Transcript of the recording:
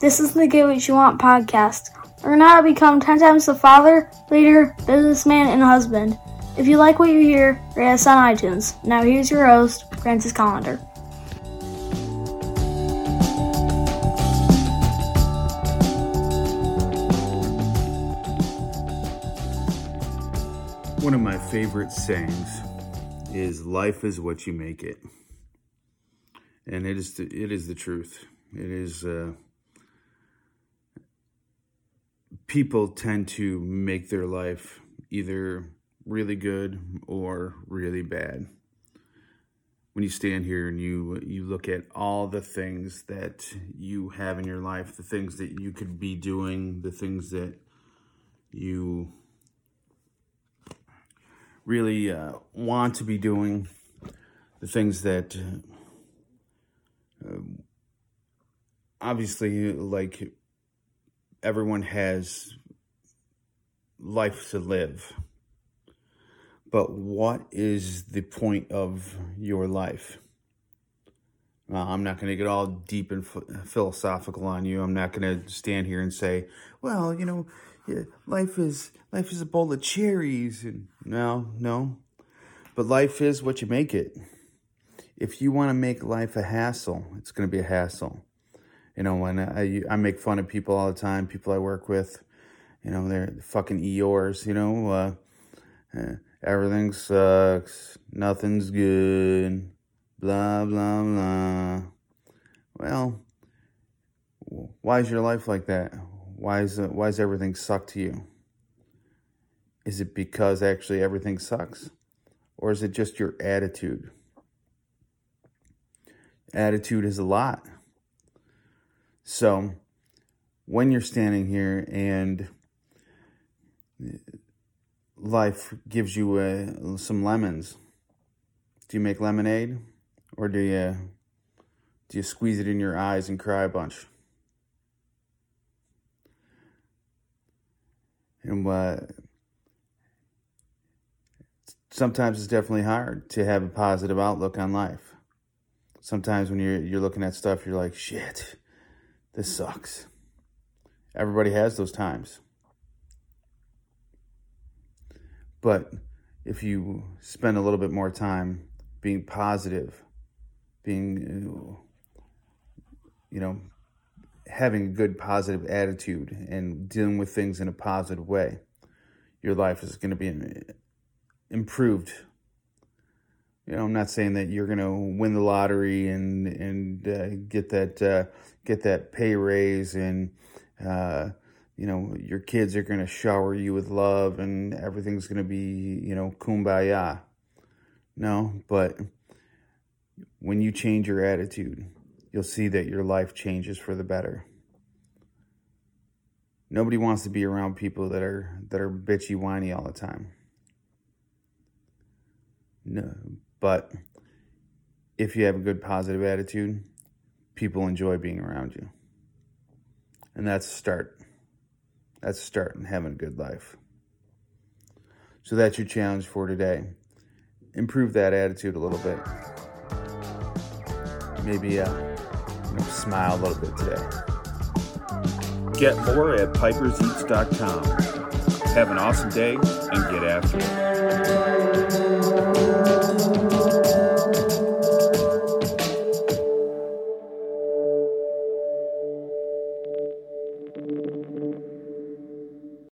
This is the Get What You Want podcast. Learn how to become 10 times the father, leader, businessman, and husband. If you like what you hear, rate us on iTunes. Now here's your host, Francis Collender. One of my favorite sayings is life is what you make it. And it is the, it is the truth. It is uh, people tend to make their life either really good or really bad. When you stand here and you you look at all the things that you have in your life, the things that you could be doing, the things that you really uh, want to be doing, the things that uh, obviously like everyone has life to live. But what is the point of your life? Uh, I'm not going to get all deep and philosophical on you. I'm not going to stand here and say, well, you know, yeah, life is life is a bowl of cherries and no, no. But life is what you make it. If you want to make life a hassle, it's going to be a hassle. You know, when I, I make fun of people all the time, people I work with, you know, they're fucking Eeyores, you know, uh, uh, everything sucks, nothing's good, blah, blah, blah. Well, why is your life like that? Why is, why does everything suck to you? Is it because actually everything sucks? Or is it just your attitude? Attitude is a lot. So when you're standing here and life gives you uh, some lemons, do you make lemonade or do you do you squeeze it in your eyes and cry a bunch? And what sometimes it's definitely hard to have a positive outlook on life. Sometimes when you're you're looking at stuff, you're like, shit this sucks. Everybody has those times. But if you spend a little bit more time being positive, being, you know, having a good positive attitude and dealing with things in a positive way, your life is going to be uh, improved. You know, I'm not saying that you're going to win the lottery and and uh, get that uh, get that pay raise and uh, you know your kids are going to shower you with love and everything's going to be you know kumbaya. No but when you change your attitude you'll see that your life changes for the better. Nobody wants to be around people that are that are bitchy whiny all the time. No but if you have a good positive attitude people enjoy being around you. And that's a start. That's a start in having a good life. So that's your challenge for today. Improve that attitude a little bit. Maybe uh, you know, smile a little bit today. Get more at piperseats.com. Have an awesome day and get after it.